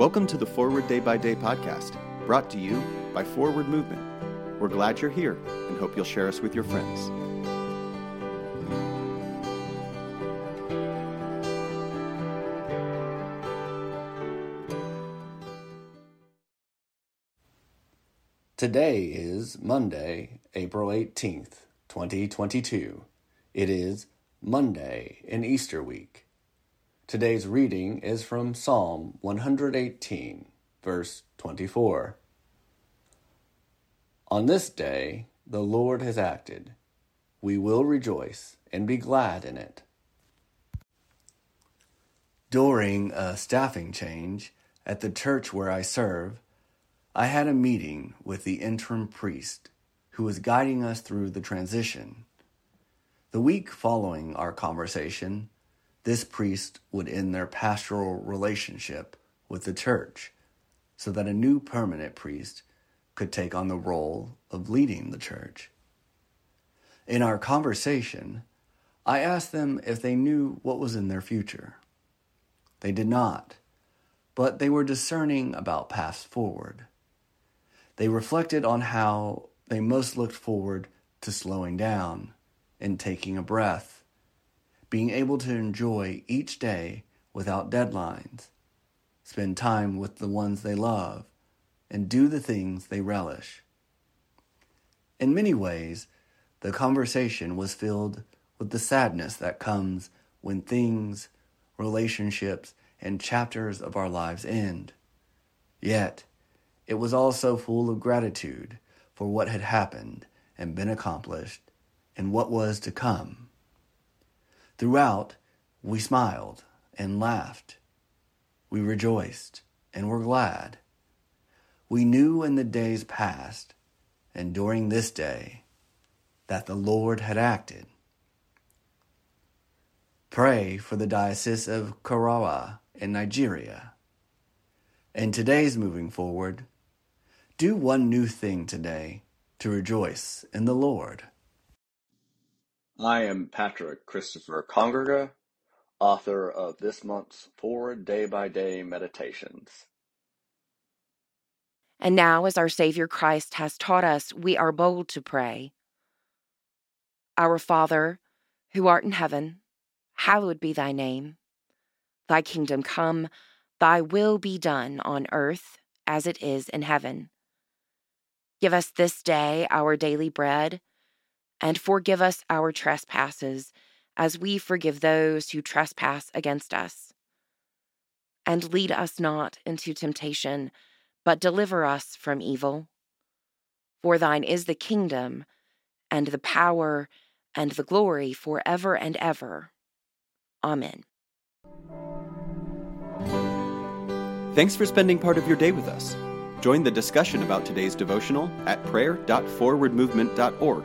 Welcome to the Forward Day by Day podcast, brought to you by Forward Movement. We're glad you're here and hope you'll share us with your friends. Today is Monday, April 18th, 2022. It is Monday in Easter week. Today's reading is from Psalm 118, verse 24. On this day, the Lord has acted. We will rejoice and be glad in it. During a staffing change at the church where I serve, I had a meeting with the interim priest who was guiding us through the transition. The week following our conversation, this priest would end their pastoral relationship with the church so that a new permanent priest could take on the role of leading the church. In our conversation, I asked them if they knew what was in their future. They did not, but they were discerning about paths forward. They reflected on how they most looked forward to slowing down and taking a breath, being able to enjoy each day without deadlines, spend time with the ones they love, and do the things they relish. In many ways, the conversation was filled with the sadness that comes when things, relationships, and chapters of our lives end. Yet, it was also full of gratitude for what had happened and been accomplished and what was to come. Throughout, we smiled and laughed. We rejoiced and were glad. We knew in the days past and during this day that the Lord had acted. Pray for the Diocese of Karawa in Nigeria. In today's moving forward, do one new thing today to rejoice in the Lord. I am Patrick Christopher Congrega, author of this month's Forward Day by Day Meditations. And now, as our Savior Christ has taught us, we are bold to pray. Our Father, who art in heaven, hallowed be thy name. Thy kingdom come, thy will be done on earth as it is in heaven. Give us this day our daily bread, and forgive us our trespasses, as we forgive those who trespass against us. And lead us not into temptation, but deliver us from evil. For thine is the kingdom, and the power, and the glory forever and ever. Amen. Thanks for spending part of your day with us. Join the discussion about today's devotional at prayer.forwardmovement.org,